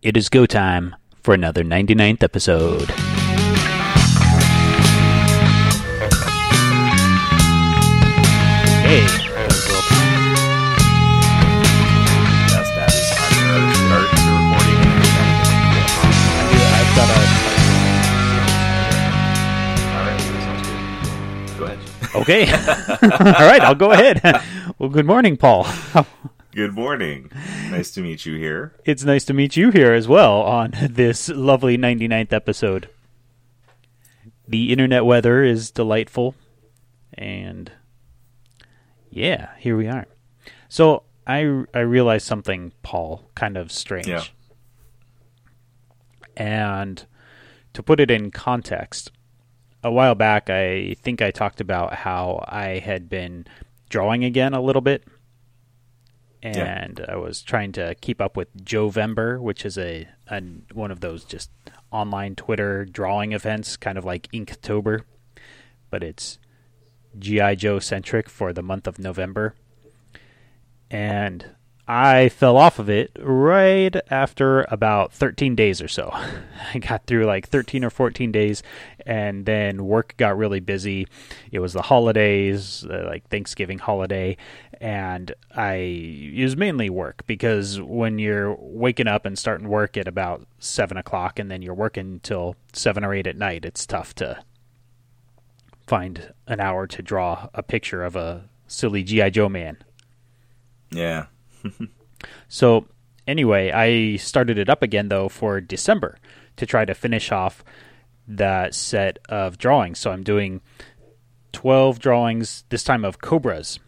It is go time for another 99th episode. Hey, That's that is on start the recording. I've got All right, sounds good. Go ahead. Okay. All right, I'll go ahead. well, good morning, Paul. Good morning. Nice to meet you here. It's nice to meet you here as well on this lovely 99th episode. The internet weather is delightful, and yeah, here we are. So I I realized something, Paul, kind of strange. Yeah. And to put it in context, a while back I think I talked about how I had been drawing again a little bit. Yeah. And I was trying to keep up with Jovember, which is a, a one of those just online Twitter drawing events, kind of like Inktober, but it's GI Joe centric for the month of November. And I fell off of it right after about 13 days or so. I got through like 13 or 14 days, and then work got really busy. It was the holidays, uh, like Thanksgiving holiday, and I it was mainly work because when you're waking up and starting work at about seven o'clock, and then you're working till seven or eight at night, it's tough to find an hour to draw a picture of a silly GI Joe man. Yeah. So anyway, I started it up again though for December to try to finish off that set of drawings. So I'm doing 12 drawings this time of Cobras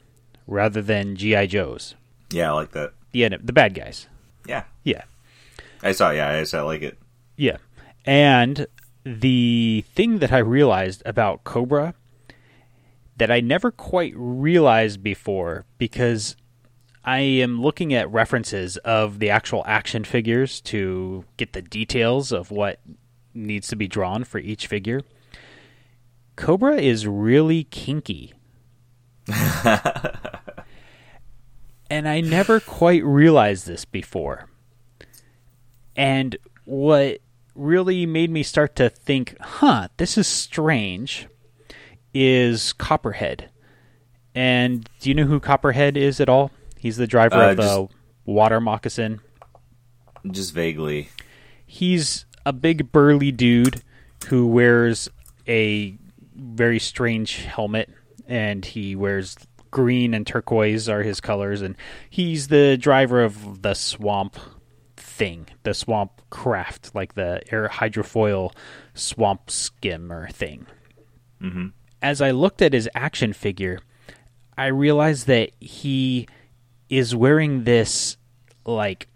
rather than GI Joes. Yeah, I like that. The en- the bad guys. Yeah. Yeah. I saw, yeah, I saw, I like it. Yeah. And the thing that I realized about Cobra that I never quite realized before because I am looking at references of the actual action figures to get the details of what needs to be drawn for each figure. Cobra is really kinky. and I never quite realized this before. And what really made me start to think, huh, this is strange, is Copperhead. And do you know who Copperhead is at all? He's the driver Uh, of the water moccasin. Just vaguely. He's a big burly dude who wears a very strange helmet and he wears green and turquoise are his colors and he's the driver of the swamp thing, the swamp craft, like the air hydrofoil swamp skimmer thing. hmm As I looked at his action figure, I realized that he is wearing this like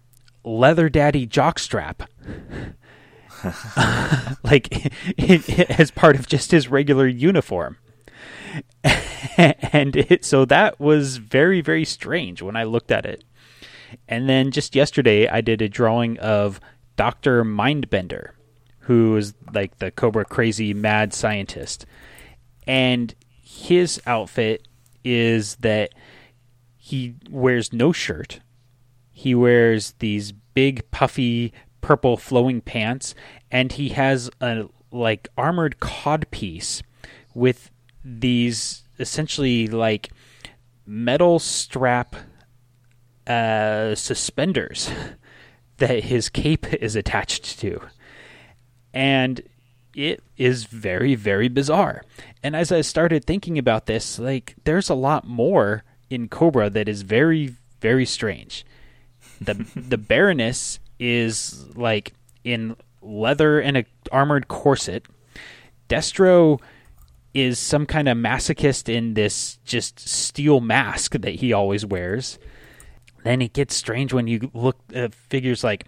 leather daddy jockstrap. like as part of just his regular uniform. and it, so that was very very strange when I looked at it. And then just yesterday I did a drawing of Dr. Mindbender, who is like the Cobra crazy mad scientist. And his outfit is that he wears no shirt. He wears these big puffy purple flowing pants and he has a like armored codpiece with these essentially like metal strap uh, suspenders that his cape is attached to. And it is very, very bizarre. And as I started thinking about this, like, there's a lot more in Cobra that is very, very strange. The the Baroness is like in leather and a armored corset. Destro is some kind of masochist in this just steel mask that he always wears. Then it gets strange when you look at figures like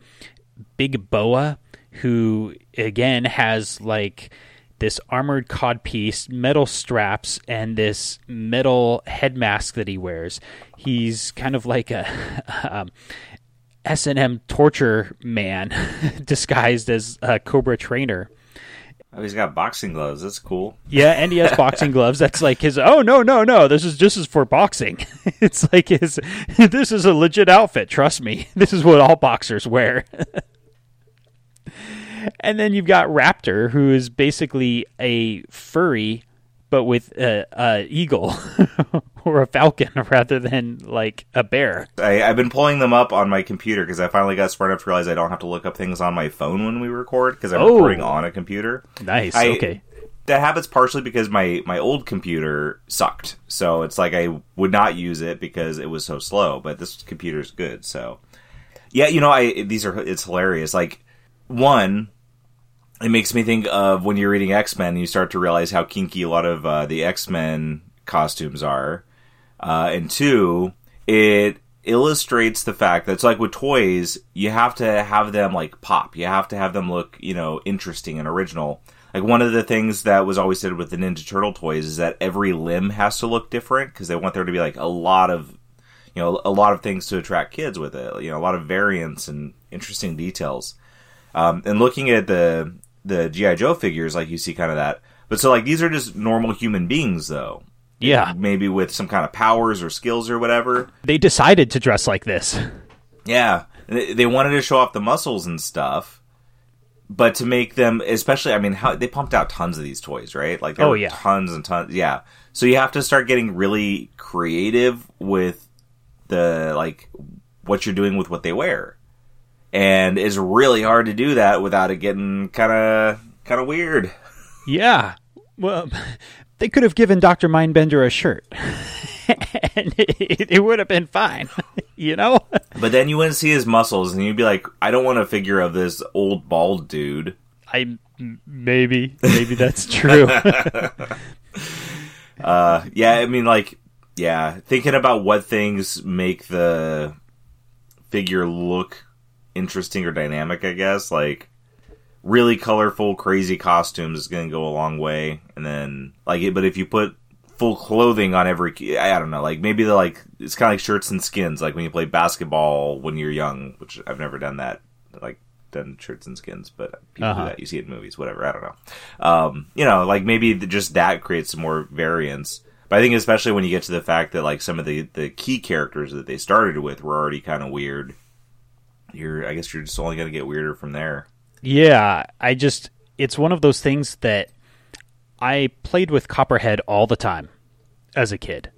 Big Boa, who again has like this armored codpiece, metal straps, and this metal head mask that he wears. He's kind of like a um, S and M torture man disguised as a Cobra trainer. Oh, he's got boxing gloves. That's cool. Yeah, and he has boxing gloves. That's like his. Oh no, no, no! This is just is for boxing. it's like his. This is a legit outfit. Trust me. This is what all boxers wear. And then you've got Raptor, who is basically a furry, but with a, a eagle or a falcon rather than like a bear. I, I've been pulling them up on my computer because I finally got smart enough to realize I don't have to look up things on my phone when we record because I'm Oh. recording on a computer. Nice. I- okay. That happens partially because my my old computer sucked, so it's like I would not use it because it was so slow. But this computer's good, so yeah. You know, I these are it's hilarious. Like one, it makes me think of when you're reading X Men, you start to realize how kinky a lot of uh, the X Men costumes are. Uh, and two, it illustrates the fact that it's like with toys, you have to have them like pop. You have to have them look, you know, interesting and original. Like one of the things that was always said with the Ninja Turtle toys is that every limb has to look different because they want there to be like a lot of, you know, a lot of things to attract kids with it. You know, a lot of variants and interesting details. Um, and looking at the the GI Joe figures, like you see kind of that. But so like these are just normal human beings though Yeah. maybe with some kind of powers or skills or whatever. They decided to dress like this. Yeah, they they wanted to show off the muscles and stuff, but to make them, especially, I mean, how they pumped out tons of these toys, right? Like, Oh, yeah. tons and tons. Yeah, so you have to start getting really creative with the like what you're doing with what they wear, and it's really hard to do that without it getting kind of kind of weird. Yeah. Well, they could have given Dr. Mindbender a shirt. and it, it would have been fine. you know? But then you wouldn't see his muscles, and you'd be like, I don't want a figure of this old bald dude. I maybe maybe that's true. Uh, yeah, I mean, like, yeah, thinking about what things make the figure look interesting or dynamic, I guess, like, really colorful, crazy costumes is going to go a long way. And then, like, it, but if you put full clothing on every, I don't know, like, maybe the, like, it's kind of like shirts and skins, like when you play basketball when you're young, which I've never done that, like, done shirts and skins, but people Uh-huh. do that. You see it in movies, whatever, I don't know. Um, you know, like, maybe just that creates some more variance. But I think especially when you get to the fact that like some of the the key characters that they started with were already kind of weird. You're, I guess, you're just only going to get weirder from there. yeah, I just it's one of those things that I played with Copperhead all the time as a kid.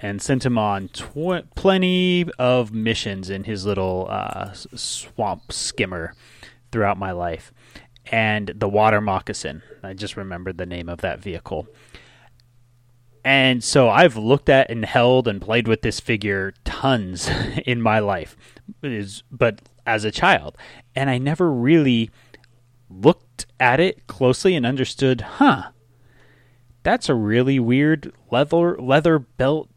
And sent him on tw- plenty of missions in his little uh, swamp skimmer throughout my life. And the water moccasin. I just remembered the name of that vehicle. And so I've looked at and held and played with this figure tons in my life, is but as a child, and I never really looked at it closely and understood, huh? That's a really weird leather leather belt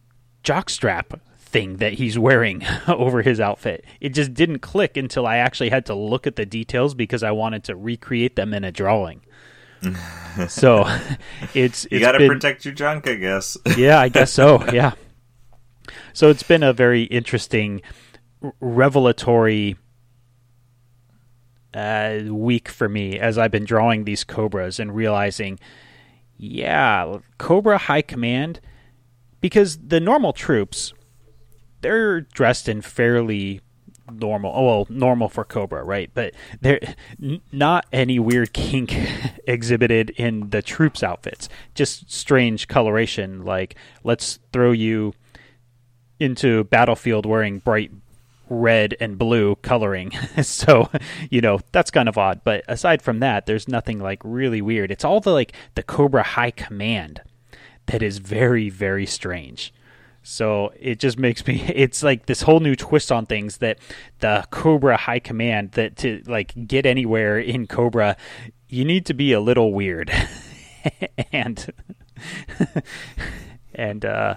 jockstrap thing that he's wearing over his outfit. It just didn't click until I actually had to look at the details because I wanted to recreate them in a drawing. so it's You got to been- protect your junk, I guess. yeah, I guess so. Yeah. So it's been a very interesting, revelatory uh, week for me as I've been drawing these cobras and realizing, yeah, Cobra High Command, because the normal troops, they're dressed in fairly normal. Oh, well, normal for Cobra, right? But there, n- not any weird kink exhibited in the troops' outfits. Just strange coloration, like let's throw you into battlefield wearing bright red and blue coloring. so, you know, that's kind of odd. But aside from that, there's nothing like really weird. It's all the like the Cobra High Command that is very, very strange. So it just makes me it's like this whole new twist on things that the Cobra High Command that to like get anywhere in Cobra you need to be a little weird. and and uh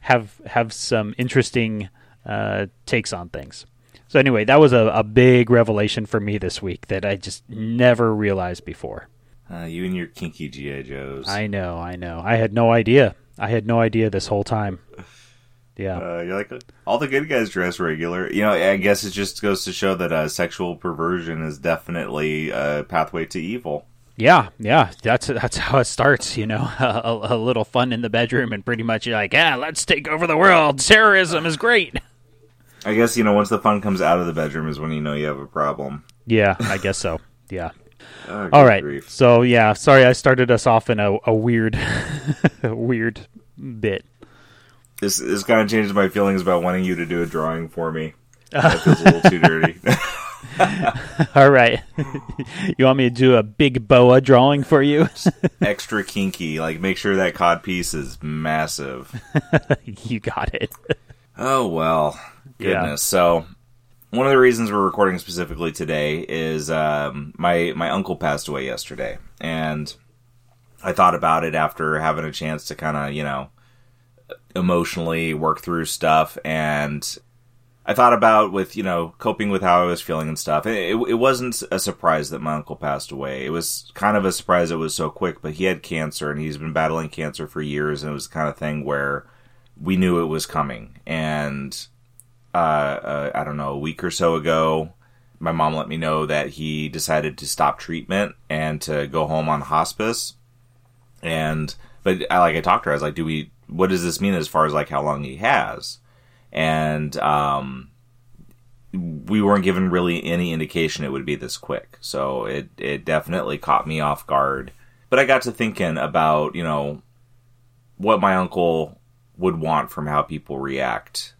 have have some interesting uh, takes on things. So anyway, that was a, a big revelation for me this week that I just never realized before. Uh, you and your kinky GI Joes. I know, I know. I had no idea. I had no idea this whole time. Yeah. Uh, you're like all the good guys dress regular. You know, I guess it just goes to show that uh, sexual perversion is definitely a pathway to evil. Yeah, yeah, that's that's how it starts. You know, a, a little fun in the bedroom, and pretty much you're like, yeah, let's take over the world. Terrorism is great. I guess you know once the fun comes out of the bedroom is when you know you have a problem. Yeah, I guess so. Yeah. Oh, All right. grief. So yeah, sorry I started us off in a, a weird, a weird bit. This this kind of changes my feelings about wanting you to do a drawing for me. That feels a little too dirty. All right. you want me to do a big boa drawing for you? Extra kinky. Like make sure that cod piece is massive. you got it. Oh well, Yeah. goodness. So one of the reasons we're recording specifically today is um, my my uncle passed away yesterday, and I thought about it after having a chance to kind of you know emotionally work through stuff, and I thought about with you know coping with how I was feeling and stuff. It, it, it wasn't a surprise that my uncle passed away. It was kind of a surprise it was so quick, but he had cancer and he's been battling cancer for years, and it was the kind of thing where we knew it was coming. And uh, uh, I don't know, a week or so ago, my mom let me know that he decided to stop treatment and to go home on hospice. And but I like I talked to her. I was like, "Do we? What does this mean as far as like how long he has?" And um, we weren't given really any indication it would be this quick. So it it definitely caught me off guard. But I got to thinking about you know what my uncle would want from how people react.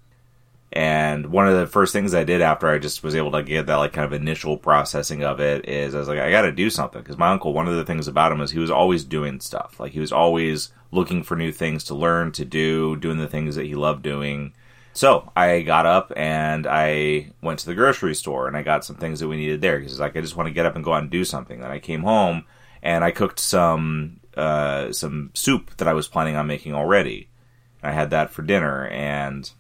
And one of the first things I did after I just was able to get that like kind of initial processing of it is I was like, I got to do something because my uncle. One of the things about him is he was always doing stuff. Like he was always looking for new things to learn, to do, doing the things that he loved doing. So I got up and I went to the grocery store and I got some things that we needed there because like I just want to get up and go out and do something. Then I came home and I cooked some uh, some soup that I was planning on making already. I had that for dinner and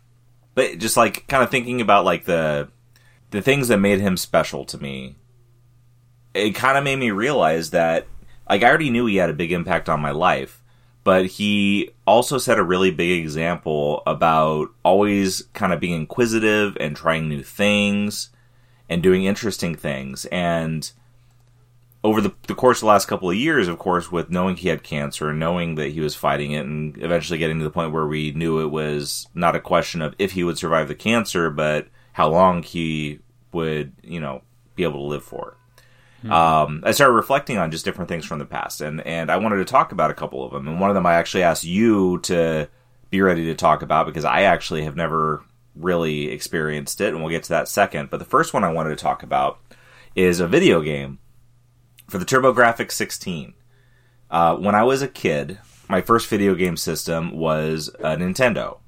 but just like kind of thinking about like the the things that made him special to me it kind of made me realize that like I already knew he had a big impact on my life but he also set a really big example about always kind of being inquisitive and trying new things and doing interesting things. And over the, the course of the last couple of years, of course, with knowing he had cancer and knowing that he was fighting it and eventually getting to the point where we knew it was not a question of if he would survive the cancer, but how long he would, you know, be able to live for. Um, I started reflecting on just different things from the past and, and I wanted to talk about a couple of them. And one of them I actually asked you to be ready to talk about because I actually have never really experienced it and we'll get to that second. But the first one I wanted to talk about is a video game for the TurboGrafx 16. Uh, when I was a kid, my first video game system was a Nintendo.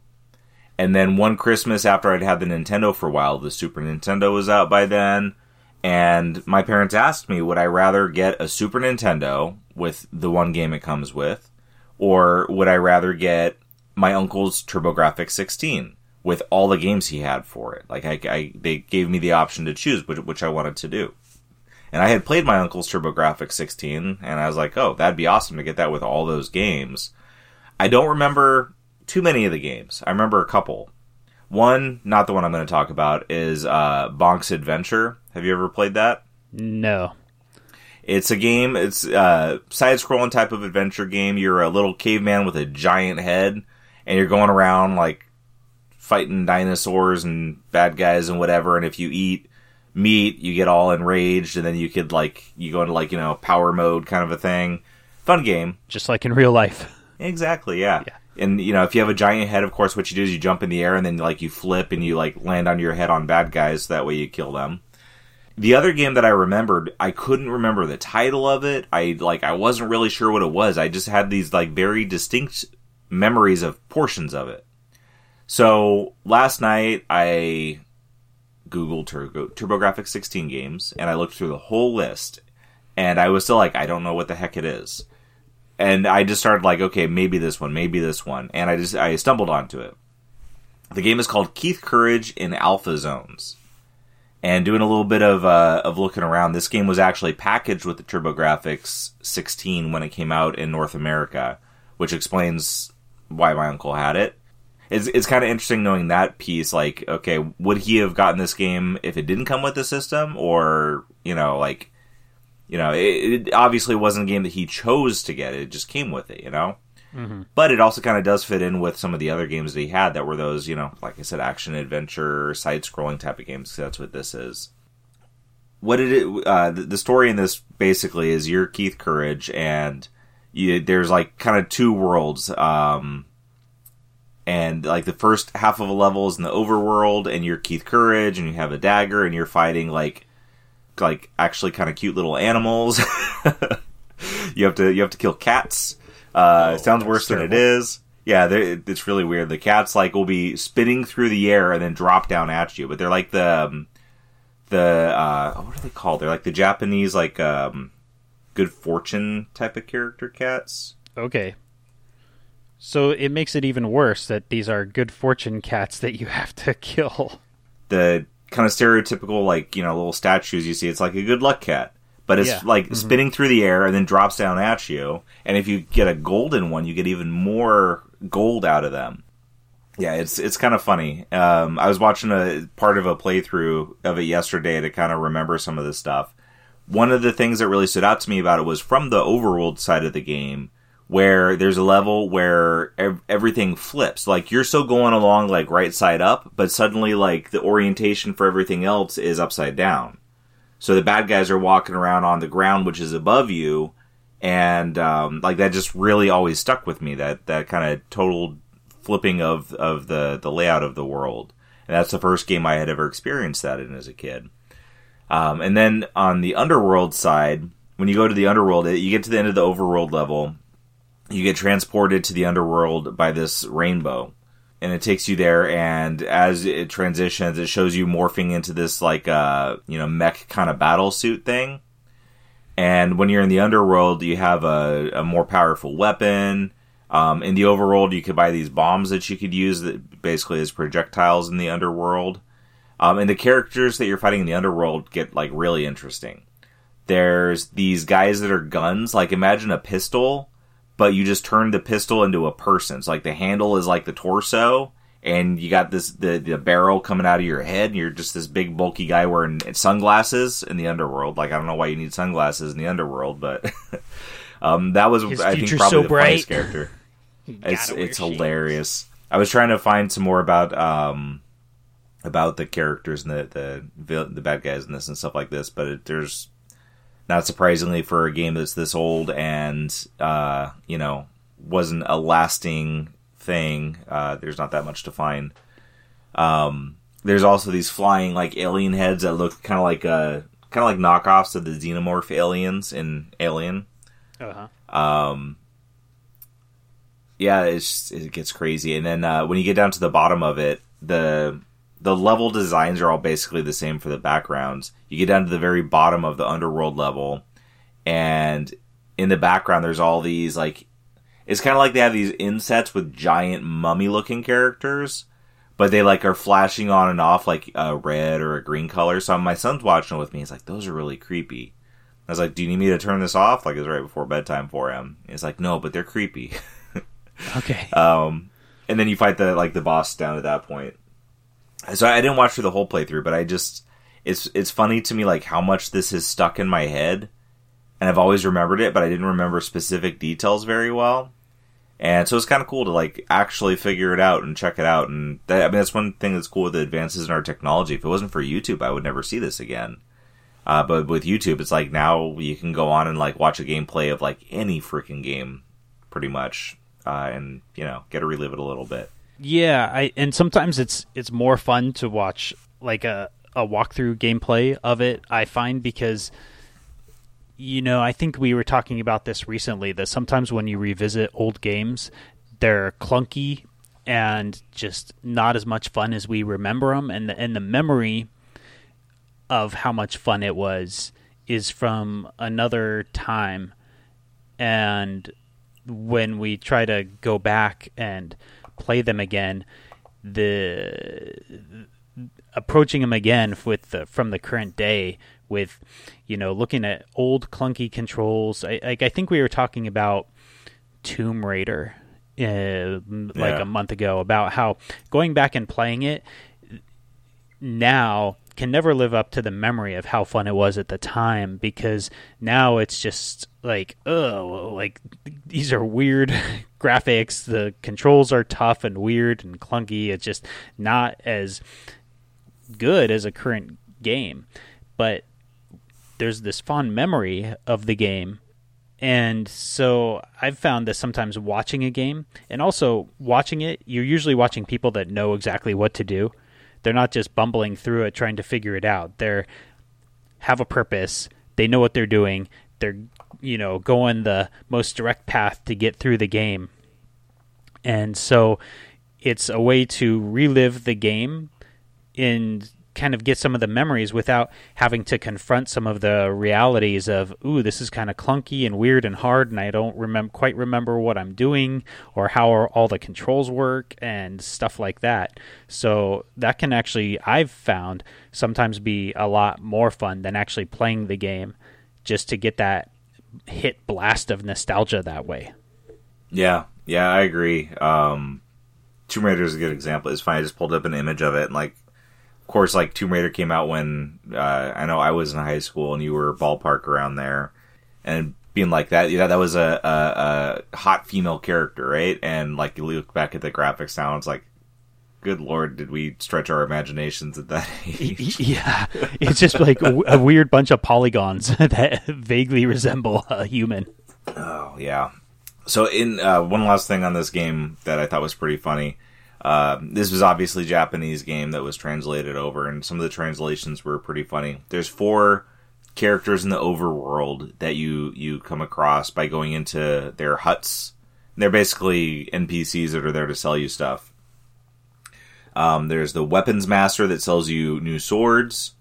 And then one Christmas after I'd had the Nintendo for a while, the Super Nintendo was out by then. And my parents asked me, would I rather get a Super Nintendo with the one game it comes with, or would I rather get my uncle's TurboGrafx 16 with all the games he had for it? Like, I, I they gave me the option to choose which, which I wanted to do. And I had played my uncle's TurboGrafx 16, and I was like, oh, that'd be awesome to get that with all those games. I don't remember too many of the games. I remember a couple. One, not the one I'm going to talk about, is uh, Bonk's Adventure. Have you ever played that? No. It's a game. It's a side-scrolling type of adventure game. You're a little caveman with a giant head, and you're going around like fighting dinosaurs and bad guys and whatever. And if you eat meat, you get all enraged, and then you could like you go into like you know power mode kind of a thing. Fun game. Just like in real life. Exactly. Yeah. Yeah. And you know, if you have a giant head, of course, what you do is you jump in the air and then like you flip and you like land on your head on bad guys. So that way you kill them. The other game that I remembered, I couldn't remember the title of it. I like I wasn't really sure what it was. I just had these like very distinct memories of portions of it. So last night I googled Turbo TurboGrafx 16 games and I looked through the whole list and I was still like I don't know what the heck it is. And I just started like okay, maybe this one, maybe this one, and I just I stumbled onto it. The game is called Keith Courage in Alpha Zones and doing a little bit of uh, of looking around. This game was actually packaged with the TurboGrafx 16 when it came out in North America, which explains why my uncle had it. It's it's kind of interesting knowing that piece. Like, okay, would he have gotten this game if it didn't come with the system, or you know, like, you know, it, it obviously wasn't a game that he chose to get. It just came with it, you know. But it also kind of does fit in with some of the other games that he had that were those, you know, like I said, action adventure, side scrolling type of games. that's what this is. what did it? Uh, the, the story in this basically is you're Keith Courage, and you, there's like kind of two worlds. Um, and like the first half of a level is in the overworld, and you're Keith Courage, and you have a dagger, and you're fighting like like actually kind of cute little animals. you have to you have to kill cats. Uh, Oh, sounds worse than it is. Yeah, it's really weird. The cats like will be spinning through the air and then drop down at you, but they're like the um, the uh, what are they called? They're like the Japanese like um, good fortune type of character cats. Okay. So it makes it even worse that these are good fortune cats that you have to kill. The kind of stereotypical like you know little statues you see. It's like a good luck cat, but it's Yeah. like spinning through the air and then drops down at you. And if you get a golden one, you get even more gold out of them. Yeah, it's it's kind of funny. Um, I was watching a part of a playthrough of it yesterday to kind of remember some of this stuff. One of the things that really stood out to me about it was from the overworld side of the game, where there's a level where ev- everything flips. Like you're still going along like right side up, but suddenly like the orientation for everything else is upside down. So the bad guys are walking around on the ground, which is above you, and um, like that just really always stuck with me. That that kind of total flipping of of the the layout of the world. And that's the first game I had ever experienced that in as a kid. Um, and then on the underworld side, when you go to the underworld, you get to the end of the overworld level, you get transported to the underworld by this rainbow. And it takes you there, and as it transitions, it shows you morphing into this like uh you know mech kind of battle suit thing. And when you're in the underworld, you have a, a more powerful weapon. Um, in the overworld, you could buy these bombs that you could use that basically as projectiles in the underworld. Um, and the characters that you're fighting in the underworld get like really interesting. There's these guys that are guns. Like imagine a pistol, but you just turn the pistol into a person. So like the handle is like the torso, and you got this the the barrel coming out of your head. And you're just this big bulky guy wearing sunglasses in the underworld. Like I don't know why you need sunglasses in the underworld, but um, that was His I think probably so the funniest character. It's it's shades. hilarious. I was trying to find some more about um about the characters and the the the bad guys in this and stuff like this, but it, there's not surprisingly for a game that's this old and uh you know wasn't a lasting thing. Uh, there's not that much to find. Um, there's also these flying like alien heads that look kind of like uh kind of like knockoffs of the xenomorph aliens in Alien Uh-huh. um yeah it's it gets crazy and then uh, when you get down to the bottom of it the the level designs are all basically the same for the backgrounds you get down to the very bottom of the underworld level and in the background there's all these like it's kind of like they have these insets with giant mummy looking characters but they like are flashing on and off like a red or a green color so my son's watching it with me he's like those are really creepy I was like, "Do you need me to turn this off?" Like it's right before bedtime for him. He's like, "No, but they're creepy." Okay. um, and then you fight the like the boss down at that point. So I didn't watch through the whole playthrough, but I just it's it's funny to me like how much this has stuck in my head, and I've always remembered it, but I didn't remember specific details very well. And so it's kind of cool to like actually figure it out and check it out. And that, I mean, that's one thing that's cool with the advances in our technology. If it wasn't for YouTube, I would never see this again. Uh, but with YouTube, it's like now you can go on and like watch a gameplay of like any freaking game, pretty much, uh, and you know get to relive it a little bit. Yeah, I and sometimes it's it's more fun to watch like a a walkthrough gameplay of it. I find because you know I think we were talking about this recently that sometimes when you revisit old games, they're clunky and just not as much fun as we remember them, and the, and the memory of how much fun it was is from another time and when we try to go back and play them again the approaching them again with the, from the current day with you know looking at old clunky controls I, like I think we were talking about Tomb Raider uh, like Yeah. a month ago about how going back and playing it now can never live up to the memory of how fun it was at the time because now it's just like oh like these are weird graphics the controls are tough and weird and clunky it's just not as good as a current game but there's this fond memory of the game. And so I've found that sometimes watching a game and also watching it, you're usually watching people that know exactly what to do. They're not just bumbling through it trying to figure it out. They're have a purpose. They know what they're doing. They're you know going the most direct path to get through the game. And so it's a way to relive the game in kind of get some of the memories without having to confront some of the realities of ooh this is kind of clunky and weird and hard and I don't remember quite remember what I'm doing or how all the controls work and stuff like that. So that can actually I've found sometimes be a lot more fun than actually playing the game just to get that hit blast of nostalgia that way. Yeah, yeah, I agree. Um Tomb Raider is a good example. It's fine. I just pulled up an image of it, and like course, like Tomb Raider came out when uh, I know I was in high school and you were ballpark around there, and being like that, yeah, that was a, a, a hot female character, right? And like you look back at the graphics now, it's like, good lord, did we stretch our imaginations at that age? Yeah, it's just like a, a weird bunch of polygons that vaguely resemble a human. Oh yeah. So in uh, one last thing on this game that I thought was pretty funny uh, this was obviously Japanese game that was translated over, and some of the translations were pretty funny. There's four characters in the overworld that you you come across by going into their huts. They're basically NPCs that are there to sell you stuff. Um, there's the weapons master that sells you new swords,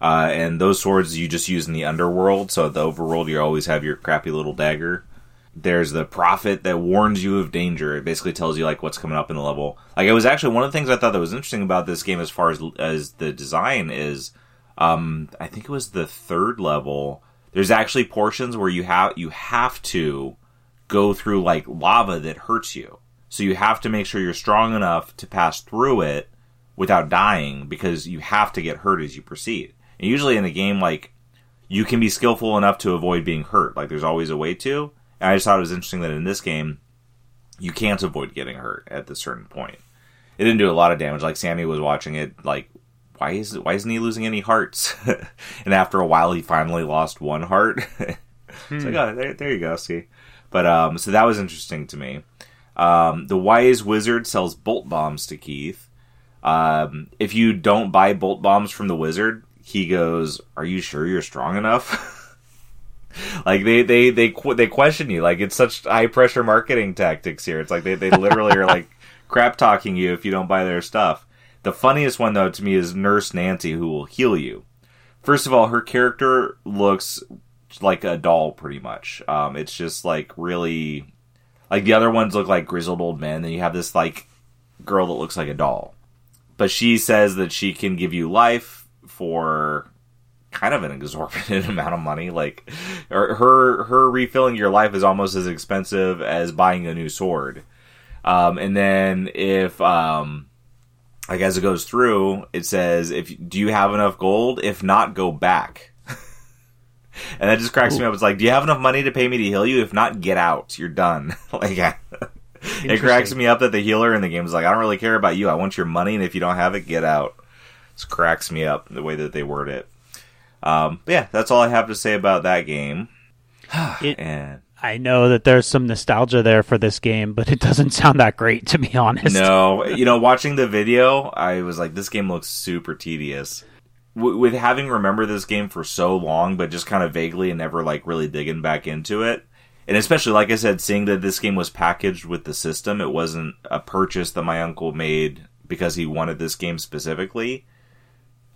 uh, and those swords you just use in the underworld. So the overworld, you always have your crappy little dagger there's the prophet that warns you of danger. It basically tells you like what's coming up in the level. Like it was actually one of the things I thought that was interesting about this game as far as as the design is. Um, I think it was the third level. There's actually portions where you have you have to go through like lava that hurts you. So you have to make sure you're strong enough to pass through it without dying because you have to get hurt as you proceed. And usually in a game like you can be skillful enough to avoid being hurt. Like there's always a way to. And I just thought it was interesting that in this game, you can't avoid getting hurt at this certain point. It didn't do a lot of damage. Like Sammy was watching it, like why is why isn't he losing any hearts? and after a while, he finally lost one heart. it's hmm. like, oh, there, there you go, see. But um, so that was interesting to me. Um, the wise wizard sells bolt bombs to Keith. Um, if you don't buy bolt bombs from the wizard, he goes, "Are you sure you're strong enough?" like they they they they question you. Like it's such high pressure marketing tactics here. It's like they, they literally are like crap talking you if you don't buy their stuff. The funniest one though to me is nurse nancy who will heal you. First of all her character looks like a doll pretty much. Um, it's just like really like the other ones look like grizzled old men and you have this like girl that looks like a doll. But she says that she can give you life for kind of an exorbitant amount of money. Like her her refilling your life is almost as expensive as buying a new sword. Um, and then if um, like as it goes through, it says if do you have enough gold? If not, go back. and that just cracks Ooh. me up. It's like, do you have enough money to pay me to heal you? If not, get out. You're done. like. it cracks me up that the healer in the game is like, I don't really care about you. I want your money, and if you don't have it, get out. This cracks me up the way that they word it. Um, yeah, that's all I have to say about that game. it, and I know that there's some nostalgia there for this game, but it doesn't sound that great to be honest. No, you know, watching the video, I was like, this game looks super tedious. W- with having remembered this game for so long, but just kind of vaguely and never like really digging back into it, and especially like I said, seeing that this game was packaged with the system, it wasn't a purchase that my uncle made because he wanted this game specifically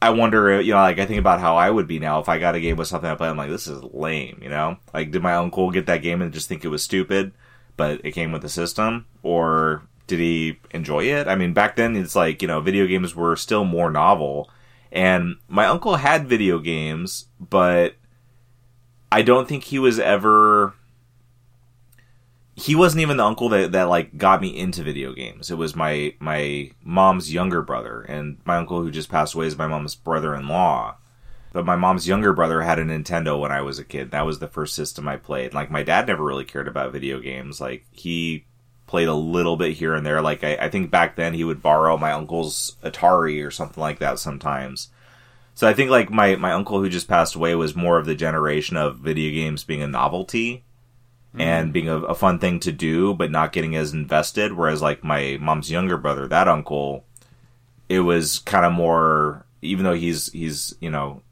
I wonder, uh, you know, like I think about how I would be now if I got a game with something I play. I'm like, this is lame, you know. Like, did my uncle get that game and just think it was stupid, but it came with the system, or did he enjoy it? I mean, back then it's like you know, video games were still more novel, and my uncle had video games, but I don't think he was ever he wasn't even the uncle that, that like got me into video games. It was my my mom's younger brother, and my uncle who just passed away is my mom's brother-in-law. But my mom's younger brother had a Nintendo when I was a kid. That was the first system I played. Like my dad never really cared about video games. Like he played a little bit here and there. Like I, I think back then he would borrow my uncle's Atari or something like that sometimes. So I think like my my uncle who just passed away was more of the generation of video games being a novelty and being a, a fun thing to do, but not getting as invested. Whereas like my mom's younger brother, that uncle, it was kind of more. Even though he's he's you know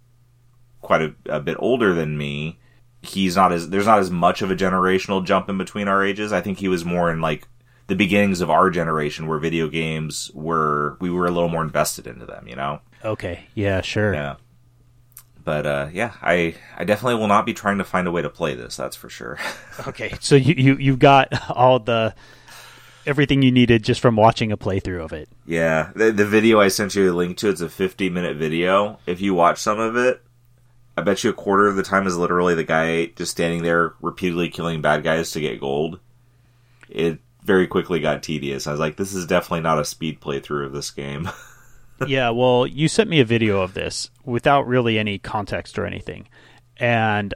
quite a, a bit older than me, he's not as there's not as much of a generational jump in between our ages. I think he was more in like the beginnings of our generation where video games were we were a little more invested into them, you know. Okay. Yeah. Sure. Yeah. But uh, yeah, I I definitely will not be trying to find a way to play this. That's for sure. Okay. So you you you've got all the everything you needed just from watching a playthrough of it. yeah, the, the video I sent you a link to it's a 50 minute video. If you watch some of it, I bet you a quarter of the time is literally the guy just standing there repeatedly killing bad guys to get gold. It very quickly got tedious. I was like, this is definitely not a speed playthrough of this game. yeah, well, you sent me a video of this without really any context or anything. And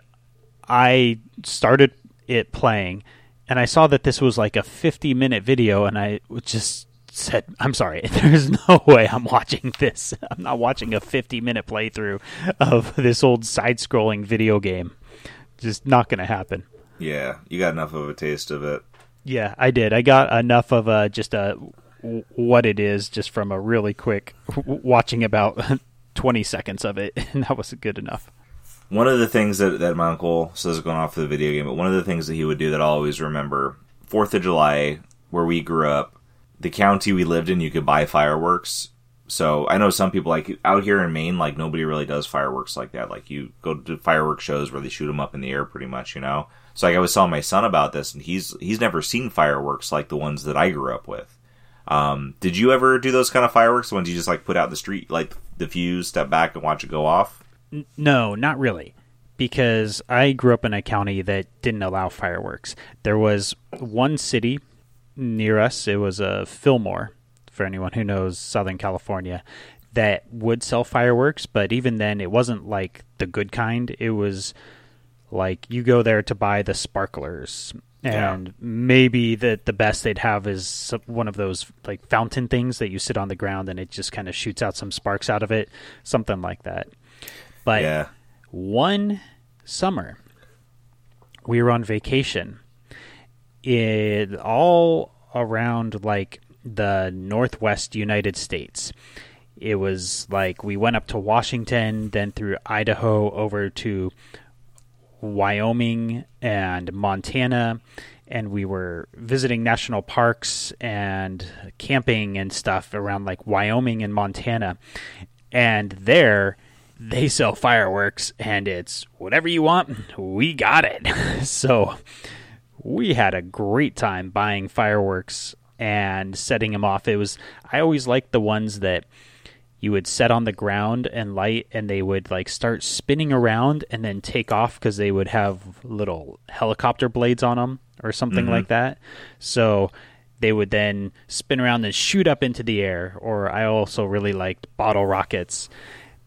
I started it playing and I saw that this was like a 50 minute video and I just said, I'm sorry, there's no way I'm watching this. I'm not watching a 50 minute playthrough of this old side scrolling video game. Just not going to happen. yeah, you got enough of a taste of it. Yeah, I did. I got enough of a just a what it is just from a really quick watching about 20 seconds of it, and that was good enough. One of the things that, that my uncle says going off of the video game, but one of the things that he would do that I'll always remember, Fourth of July, where we grew up, the county we lived in, you could buy fireworks. So I know some people like out here in Maine, like nobody really does fireworks like that. Like you go to fireworks shows where they shoot them up in the air, pretty much, you know. So like I was telling my son about this, and he's he's never seen fireworks like the ones that I grew up with. Um, did you ever do those kind of fireworks? Ones you just like put out the street, like the fuse, step back, and watch it go off? No, not really. Because I grew up in a county that didn't allow fireworks. There was one city near us, it was a Fillmore, for anyone who knows Southern California, that would sell fireworks, but even then, it wasn't like the good kind. It was like you go there to buy the sparklers. Yeah. And maybe the the best they'd have is one of those like fountain things that you sit on the ground and it just kind of shoots out some sparks out of it, something like that. But Yeah. one summer we were on vacation it all around like the northwest united states it was like we went up to washington then through idaho over to wyoming and montana and we were visiting national parks and camping and stuff around like wyoming and montana. And there they sell fireworks and it's whatever you want we got it. So we had a great time buying fireworks and setting them off. It was i always liked the ones that you would set on the ground and light and they would like start spinning around and then take off because they would have little helicopter blades on them or something mm-hmm. like that. So they would then spin around and shoot up into the air or i also really liked bottle rockets.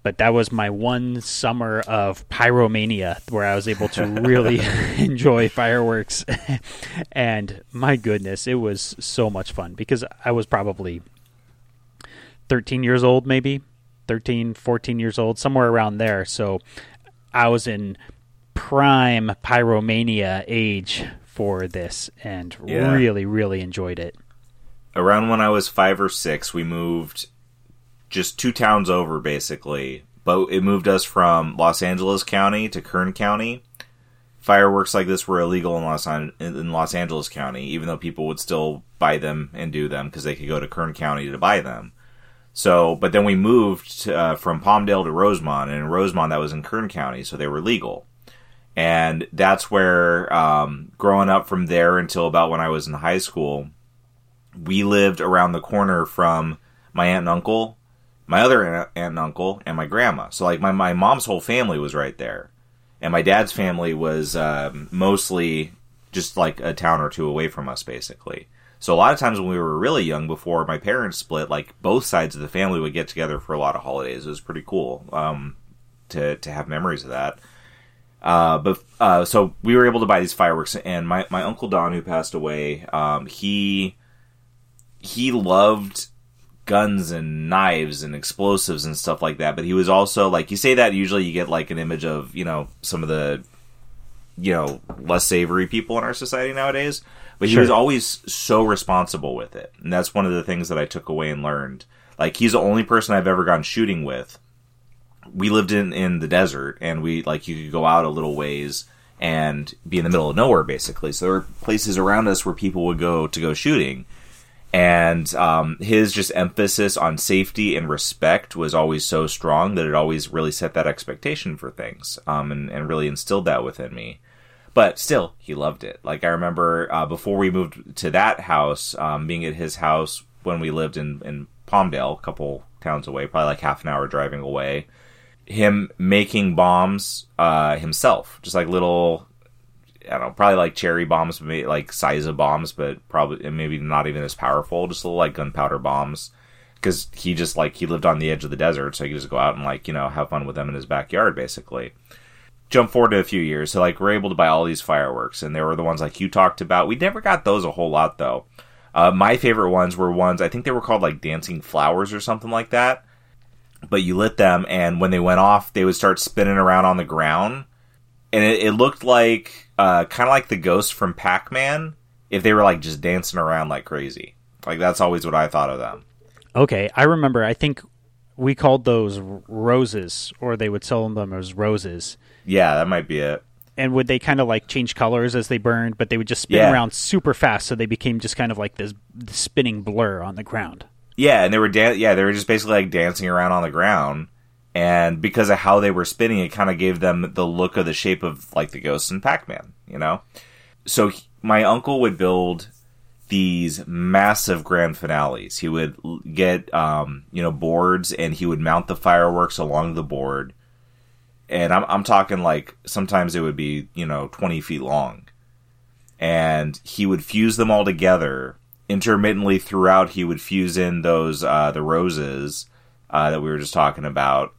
But that was my one summer of pyromania where I was able to really enjoy fireworks. and my goodness, it was so much fun because I was probably 13 years old, maybe 13, 14 years old, somewhere around there. So I was in prime pyromania age for this and Yeah. really, really enjoyed it. around when I was five or six, we moved just two towns over, basically. But it moved us from Los Angeles County to Kern County. Fireworks like this were illegal in Los An- in Los Angeles County, even though people would still buy them and do them because they could go to Kern County to buy them. So, but then we moved uh, from Palmdale to Rosamond, and in Rosamond that was in Kern County, so they were legal. And that's where, um, growing up from there until about when I was in high school, we lived around the corner from my aunt and uncle, my other aunt and uncle, and my grandma. So like my my mom's whole family was right there, and my dad's family was um, mostly just like a town or two away from us, basically. So a lot of times when we were really young, before my parents split, like both sides of the family would get together for a lot of holidays. It was pretty cool um, to to have memories of that. Uh, but uh, so we were able to buy these fireworks, and my, my uncle Don, who passed away, um, he he loved guns and knives and explosives and stuff like that. But he was also like you say that usually you get like an image of you know some of the you know less savory people in our society nowadays. But he Sure. was always so responsible with it, and that's one of the things that I took away and learned. Like he's the only person I've ever gone shooting with. We lived in in the desert, and we like you could go out a little ways and be in the middle of nowhere, basically. So there were places around us where people would go to go shooting, and um, his just emphasis on safety and respect was always so strong that it always really set that expectation for things, um, and, and really instilled that within me but still he loved it. Like i remember uh, before we moved to that house um, being at his house when we lived in, in palmdale a couple towns away probably like half an hour driving away him making bombs uh, himself. Just like little i don't know probably like cherry bombs maybe like size of bombs but probably maybe not even as powerful just little like gunpowder bombs. Because he just like he lived on the edge of the desert so he could just go out and like you know have fun with them in his backyard basically jump forward to a few years. So like we're able to buy all these fireworks, and they were the ones like you talked about. We never got those a whole lot though. Uh, my favorite ones were ones I think they were called like dancing flowers or something like that. But you lit them, and when they went off, they would start spinning around on the ground, and it, it looked like uh, kind of like the ghost from Pac Man if they were like just dancing around like crazy. Like that's always what I thought of them. Okay, I remember. I think we called those roses, or they would sell them as roses. Yeah, that might be it. And would they kind of like change colors as they burned, but they would just spin Yeah. around super fast, so they became just kind of like this spinning blur on the ground. Yeah, and they were dan- yeah, they were just basically like dancing around on the ground. And because of how they were spinning, it kind of gave them the look of the shape of like the ghosts in Pac-Man, you know? So he- my uncle would build these massive grand finales. He would l- get um, you know, boards and he would mount the fireworks along the board. And I'm I'm talking like sometimes it would be, you know, 20 feet long. And he would fuse them all together. Intermittently throughout he would fuse in those uh the roses uh that we were just talking about.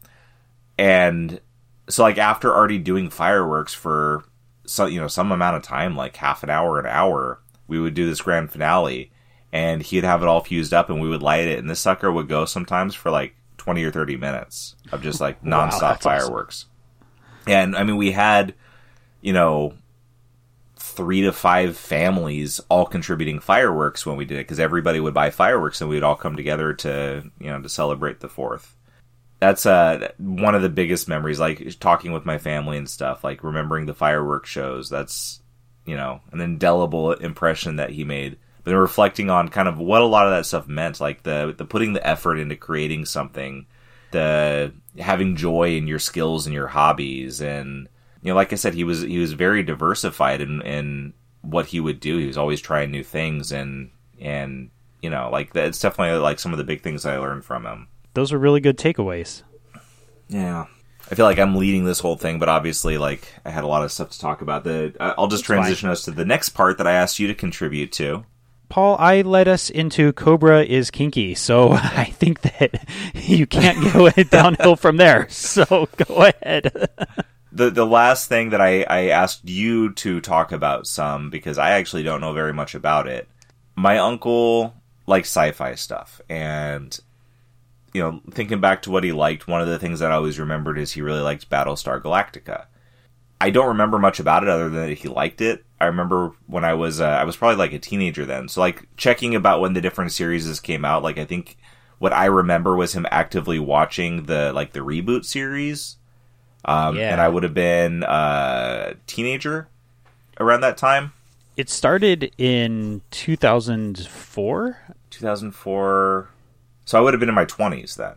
And so like after already doing fireworks for so you know some amount of time like half an hour an hour we would do this grand finale. And he'd have it all fused up and we would light it. And this sucker would go sometimes for like 20 or 30 minutes of just like Wow, nonstop that's awesome. And i mean we had you know three to five families all contributing fireworks when we did it because everybody would buy fireworks and we would all come together to you know to celebrate the fourth. That's uh one of the biggest memories like talking with my family and stuff like remembering the fireworks shows. That's you know an indelible impression that he made. But then reflecting on kind of what a lot of that stuff meant like the the putting the effort into creating something the having joy in your skills and your hobbies and you know like i said he was he was very diversified in in what he would do he was always trying new things and and you know like that's definitely like some of the big things i learned from him Those are really good takeaways. yeah. I feel like I'm leading this whole thing, but obviously, like, I had a lot of stuff to talk about. The I- uh, I'll just That's fine. transition us to the next part that I asked you to contribute to. Paul, I led us into Cobra is kinky, so I think that you can't go downhill from there. So go ahead. The the last thing that I, I asked you to talk about some because I actually don't know very much about it. My uncle likes sci-fi stuff, and you know, thinking back to what he liked, one of the things that I always remembered is he really liked Battlestar Galactica. I don't remember much about it other than that he liked it. I remember when I was uh, I was probably like a teenager then, so like checking about when the different series came out. Like I think what I remember was him actively watching the like the reboot series, um, Yeah. and I would have been a teenager around that time, It started in 2004. 2004. So I would have been in my 20s then.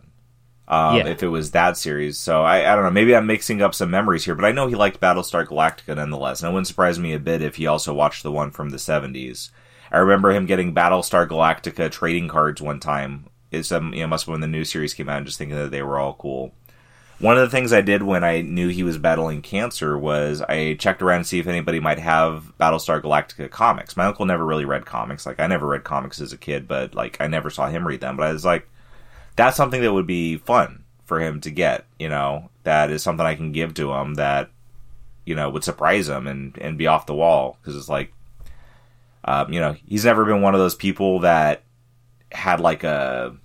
Um, Yeah. If it was that series, so I, I don't know. Maybe I'm mixing up some memories here, but I know he liked Battlestar Galactica nonetheless, and it wouldn't surprise me a bit if he also watched the one from the 70s. I remember him getting Battlestar Galactica trading cards one time. It's um, you know must have been when the new series came out, and just thinking that they were all cool. One of the things I did when I knew he was battling cancer was I checked around to see if anybody might have Battlestar Galactica comics. My uncle never really read comics. Like I never read comics as a kid, but like I never saw him read them. But I was like, that's something that would be fun for him to get. You know, that is something I can give to him that you know would surprise him and and be off the wall because it's like, um, you know, he's never been one of those people that had like a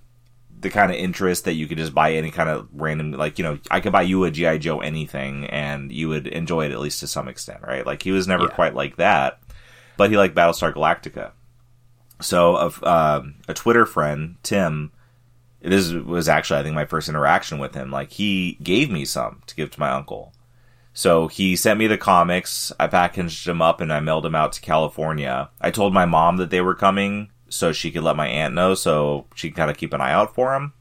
the kind of interest that you could just buy any kind of random like you know I could buy you a GI Joe anything and you would enjoy it at least to some extent, right? Like he was never Yeah. quite like that, but he liked Battlestar Galactica. So of um, a Twitter friend, Tim, this was actually I think my first interaction with him. Like he gave me some to give to my uncle. So he sent me the comics. I packaged them up and I mailed them out to California. I told my mom that they were coming so she could let my aunt know so she could kind of keep an eye out for them.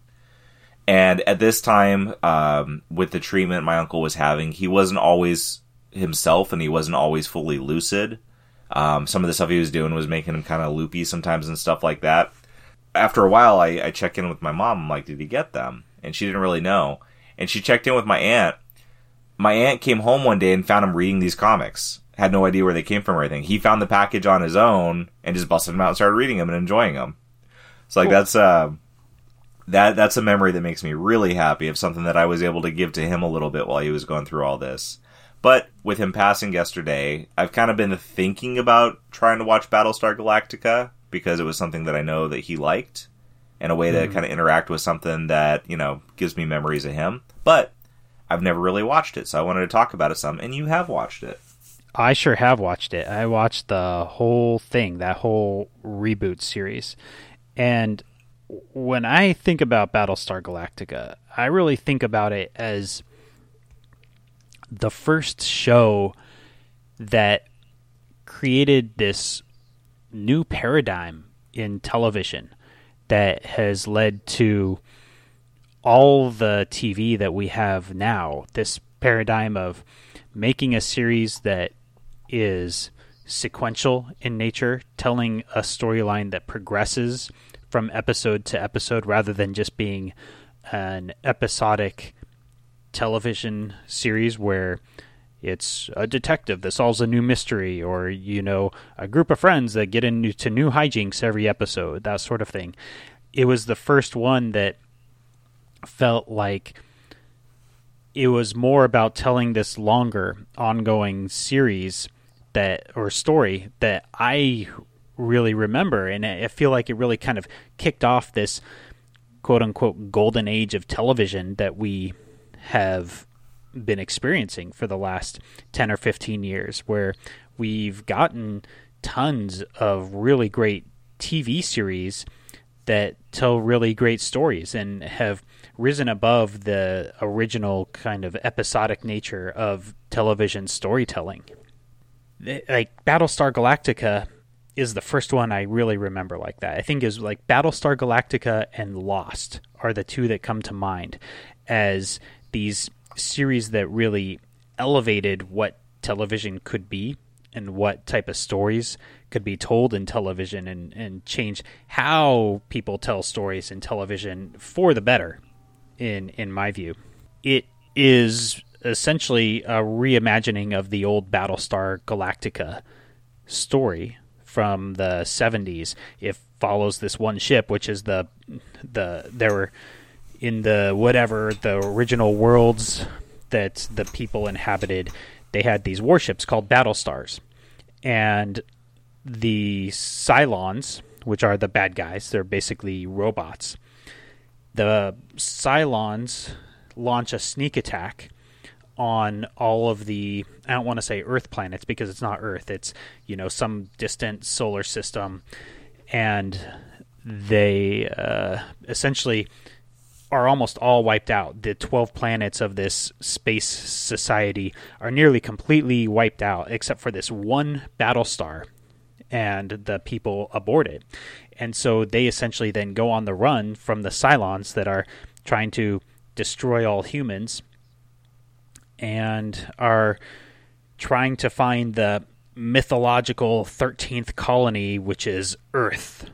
And at this time, um, with the treatment my uncle was having, he wasn't always himself and he wasn't always fully lucid. Um, some of the stuff he was doing was making him kind of loopy sometimes and stuff like that. After a while, I, I check in with my mom. I'm like, did he get them? And she didn't really know. And she checked in with my aunt. My aunt came home one day and found him reading these comics. Had no idea where they came from or anything. He found the package on his own and just busted them out and started reading them and enjoying them. So like Cool. that's uh, that that's a memory that makes me really happy of something that I was able to give to him a little bit while he was going through all this. But with him passing yesterday, I've kind of been thinking about trying to watch Battlestar Galactica because it was something that I know that he liked and a way to hmm. kind of interact with something that, you know, gives me memories of him. But I've never really watched it, so I wanted to talk about it some, and you have watched it. I sure have watched it. I watched the whole thing, that whole reboot series. And when I think about Battlestar Galactica, I really think about it as the first show that created this new paradigm in television that has led to all the TV that we have now. This paradigm of making a series that is sequential in nature, telling a storyline that progresses from episode to episode rather than just being an episodic television series where it's a detective that solves a new mystery or you know a group of friends that get into new hijinks every episode that sort of thing. It was the first one that felt like it was more about telling this longer ongoing series that or story that I really remember. And I feel like it really kind of kicked off this quote unquote golden age of television that we have been experiencing for the last 10 or 15 years where we've gotten tons of really great TV series that tell really great stories and have risen above the original kind of episodic nature of television storytelling. Like Battlestar Galactica is the first one I really remember like that. I think is like Battlestar Galactica and Lost are the two that come to mind as these series that really elevated what television could be and what type of stories could be told in television and, and change how people tell stories in television for the better in in my view. It is essentially a reimagining of the old Battlestar Galactica story from the 70s. It follows this one ship which is the the there were in the whatever the original worlds that the people inhabited, they had these warships called battle stars, and the Cylons, which are the bad guys, they're basically robots. The Cylons launch a sneak attack on all of the I don't want to say Earth planets because it's not Earth. It's you know some distant solar system, and they uh, essentially are almost all wiped out. The 12 planets of this space society are nearly completely wiped out, except for this one battle star and the people aboard it. And so they essentially then go on the run from the Cylons that are trying to destroy all humans and are trying to find the mythological 13th colony, which is Earth.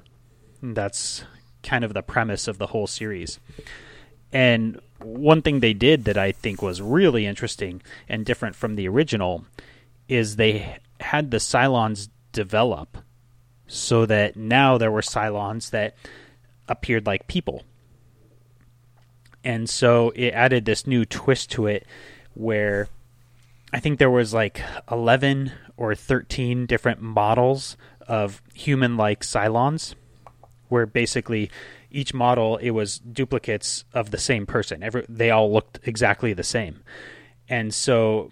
That's kind of the premise of the whole series. And one thing they did that I think was really interesting and different from the original is they had the Cylons develop so that now there were Cylons that appeared like people. And so it added this new twist to it where I think there was like 11 or 13 different models of human like Cylons where basically each model it was duplicates of the same person. Every they all looked exactly the same, and so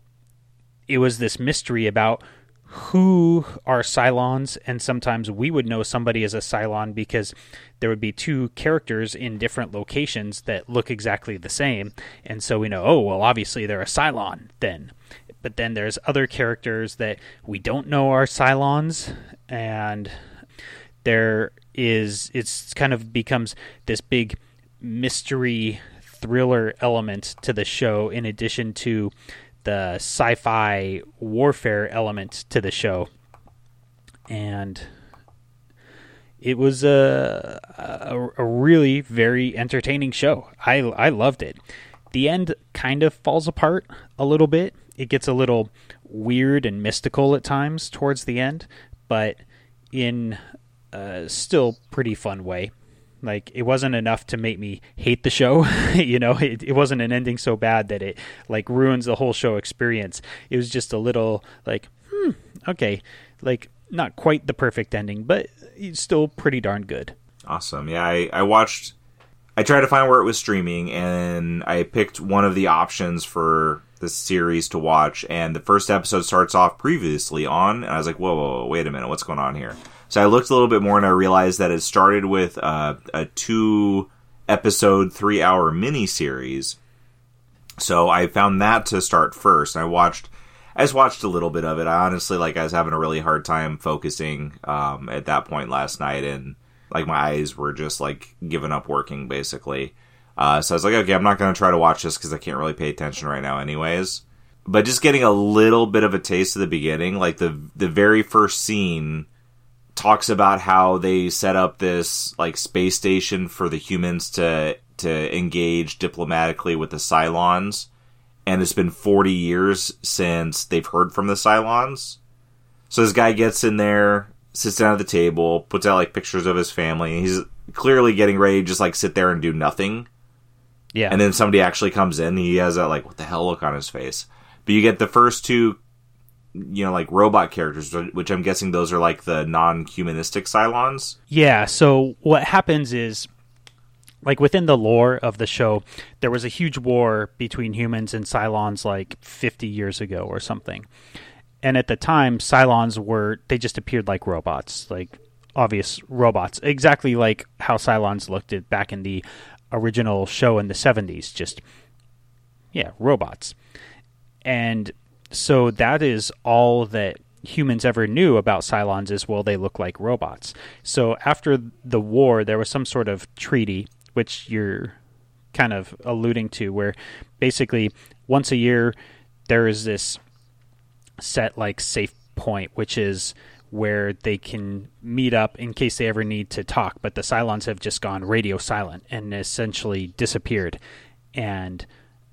it was this mystery about who are Cylons, and sometimes we would know somebody as a Cylon because there would be two characters in different locations that look exactly the same, and so we know, oh, well, obviously they're a Cylon then. But then there's other characters that we don't know are Cylons, and there is it's kind of becomes this big mystery thriller element to the show in addition to the sci-fi warfare element to the show, and it was a, a, a really very entertaining show. I I loved it. The end kind of falls apart a little bit. It gets a little weird and mystical at times towards the end, but in a still pretty fun way. Like it wasn't enough to make me hate the show. you know, it, it wasn't an ending so bad that it like ruins the whole show experience. It was just a little like, hmm, okay, like not quite the perfect ending, but still pretty darn good. Awesome. Yeah, I, I watched. I tried to find where it was streaming, and I picked one of the options for the series to watch. And the first episode starts off previously on, and I was like, whoa, whoa, whoa wait a minute, what's going on here? So I looked a little bit more and I realized that it started with uh, a two episode, three hour mini series. So I found that to start first. I watched, I just watched a little bit of it. I honestly, like, I was having a really hard time focusing um, at that point last night, and like my eyes were just like giving up working basically. Uh, so I was like, okay, I'm not going to try to watch this because I can't really pay attention right now, anyways. But just getting a little bit of a taste of the beginning, like the the very first scene talks about how they set up this like space station for the humans to to engage diplomatically with the Cylons, and it's been 40 years since they've heard from the Cylons. So this guy gets in there, sits down at the table, puts out like pictures of his family, and he's clearly getting ready to just like sit there and do nothing. Yeah. And then somebody actually comes in, he has that like what the hell look on his face. But you get the first two you know, like robot characters, which I'm guessing those are like the non-humanistic Cylons. Yeah. So what happens is, like within the lore of the show, there was a huge war between humans and Cylons like 50 years ago or something. And at the time, Cylons were they just appeared like robots, like obvious robots, exactly like how Cylons looked at back in the original show in the 70s, just yeah, robots. And so that is all that humans ever knew about Cylons is well they look like robots. So after the war there was some sort of treaty which you're kind of alluding to where basically once a year there is this set like safe point which is where they can meet up in case they ever need to talk but the Cylons have just gone radio silent and essentially disappeared and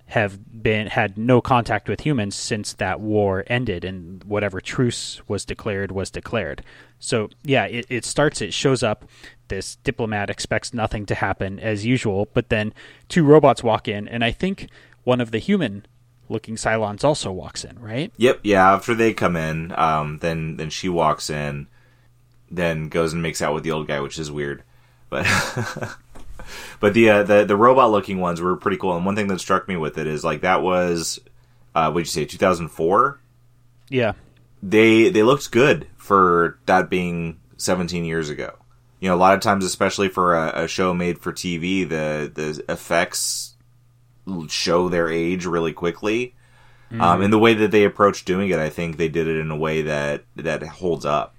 have been had no contact with humans since that war ended and whatever truce was declared was declared. So yeah, it, it starts it shows up this diplomat expects nothing to happen as usual, but then two robots walk in and I think one of the human looking Cylons also walks in, right? Yep, yeah, after they come in, um, then then she walks in, then goes and makes out with the old guy, which is weird. But but the uh, the the robot looking ones were pretty cool. And one thing that struck me with it is like that was, uh, would you say, two thousand four? Yeah, they they looked good for that being seventeen years ago. You know, a lot of times, especially for a, a show made for TV, the the effects show their age really quickly. Mm-hmm. Um, and the way that they approached doing it, I think they did it in a way that that holds up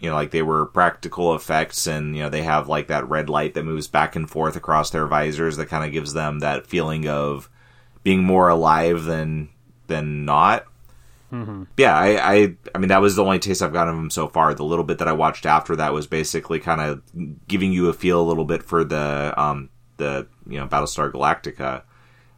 you know, like they were practical effects and, you know, they have like that red light that moves back and forth across their visors that kind of gives them that feeling of being more alive than, than not. Mm-hmm. Yeah, I, I, I mean, that was the only taste I've gotten of them so far. The little bit that I watched after that was basically kind of giving you a feel a little bit for the, um, the, you know, Battlestar Galactica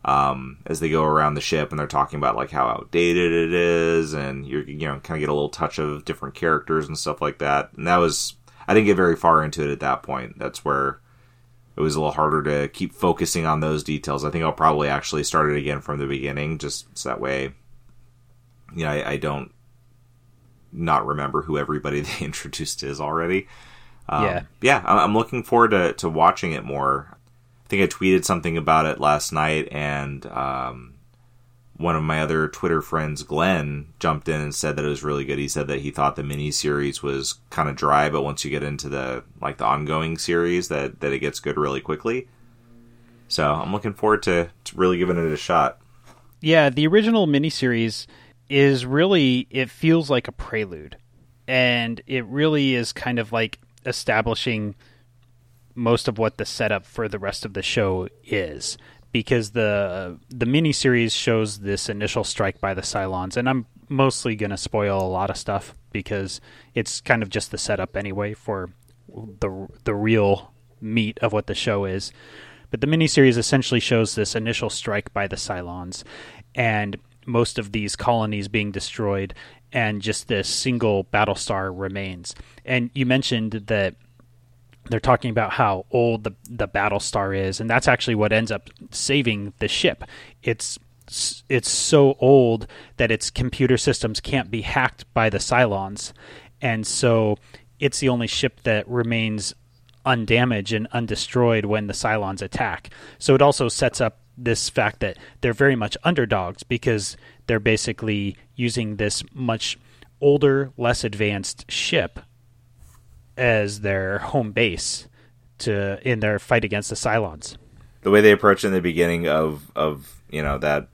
um, as they go around the ship and they're talking about like how outdated it is, and you're you know kind of get a little touch of different characters and stuff like that. And that was I didn't get very far into it at that point. That's where it was a little harder to keep focusing on those details. I think I'll probably actually start it again from the beginning, just so that way, you know, I, I don't not remember who everybody they introduced is already. Um, Yeah. yeah, I'm looking forward to, to watching it more. I think I tweeted something about it last night, and um, one of my other Twitter friends, Glenn, jumped in and said that it was really good. He said that he thought the miniseries was kind of dry, but once you get into the like the ongoing series, that that it gets good really quickly. So I'm looking forward to, to really giving it a shot. Yeah, the original miniseries is really it feels like a prelude, and it really is kind of like establishing most of what the setup for the rest of the show is. Because the the miniseries shows this initial strike by the Cylons, and I'm mostly going to spoil a lot of stuff because it's kind of just the setup anyway for the the real meat of what the show is. But the miniseries essentially shows this initial strike by the Cylons and most of these colonies being destroyed and just this single Battlestar remains. And you mentioned that they're talking about how old the the Battlestar is, and that's actually what ends up saving the ship. It's it's so old that its computer systems can't be hacked by the Cylons, and so it's the only ship that remains undamaged and undestroyed when the Cylons attack. So it also sets up this fact that they're very much underdogs because they're basically using this much older, less advanced ship as their home base to in their fight against the Cylons. The way they approach in the beginning of of you know that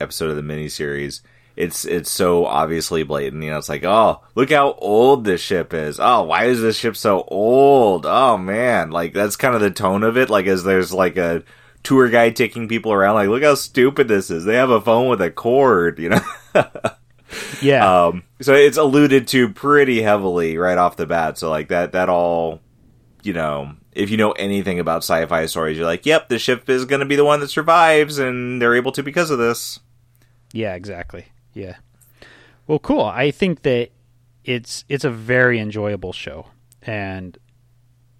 episode of the miniseries, it's it's so obviously blatant. You know, it's like, oh, look how old this ship is. Oh, why is this ship so old? Oh man, like that's kind of the tone of it. Like as there's like a tour guide taking people around, like, look how stupid this is. They have a phone with a cord, you know. Yeah. Um, so it's alluded to pretty heavily right off the bat. So like that, that all, you know, if you know anything about sci-fi stories, you're like, yep, the ship is going to be the one that survives, and they're able to because of this. Yeah, exactly. Yeah. Well, cool. I think that it's it's a very enjoyable show, and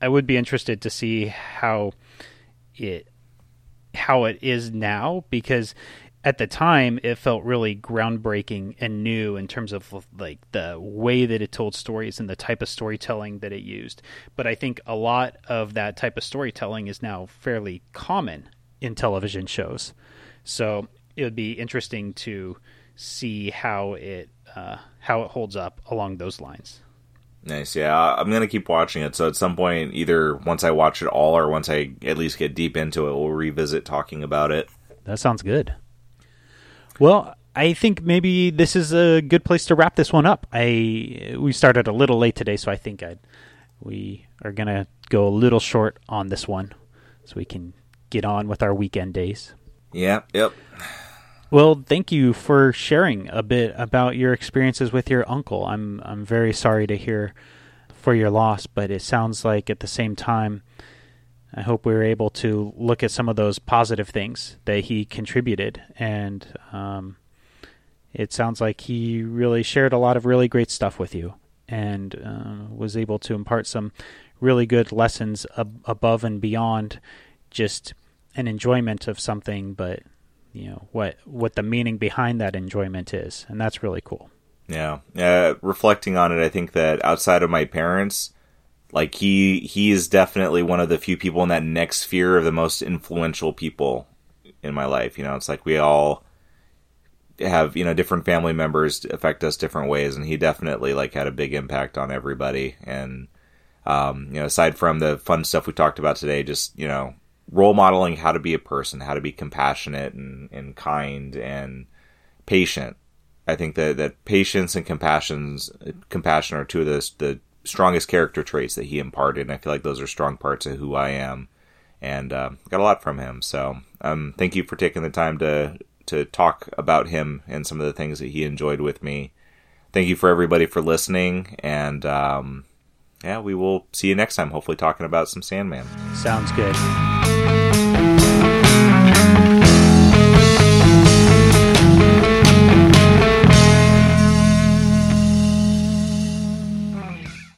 I would be interested to see how it how it is now because at the time it felt really groundbreaking and new in terms of like the way that it told stories and the type of storytelling that it used but i think a lot of that type of storytelling is now fairly common in television shows so it would be interesting to see how it uh, how it holds up along those lines Nice, yeah. I'm gonna keep watching it. So at some point, either once I watch it all or once I at least get deep into it, we'll revisit talking about it. That sounds good. Well, I think maybe this is a good place to wrap this one up. I we started a little late today, so I think I'd, we are gonna go a little short on this one, so we can get on with our weekend days. Yeah, yep. Well, thank you for sharing a bit about your experiences with your uncle. I'm I'm very sorry to hear for your loss, but it sounds like at the same time I hope we were able to look at some of those positive things that he contributed and um, it sounds like he really shared a lot of really great stuff with you and uh, was able to impart some really good lessons ab- above and beyond just an enjoyment of something, but you know what what the meaning behind that enjoyment is, and that's really cool. Yeah. Reflecting on it, I think that outside of my parents, like he he is definitely one of the few people in that next sphere of the most influential people in my life. You know, it's like we all have you know different family members affect us different ways, and he definitely like had a big impact on everybody. And um, you know, aside from the fun stuff we talked about today, just you know, role modeling how to be a person, how to be compassionate and, and kind and patient. I think that, that patience and compassions, compassion are two of the, the strongest character traits that he imparted. And I feel like those are strong parts of who I am and uh, got a lot from him. So um, thank you for taking the time to, to talk about him and some of the things that he enjoyed with me. Thank you for everybody for listening. And um, yeah, we will see you next time, hopefully talking about some Sandman. Sounds good.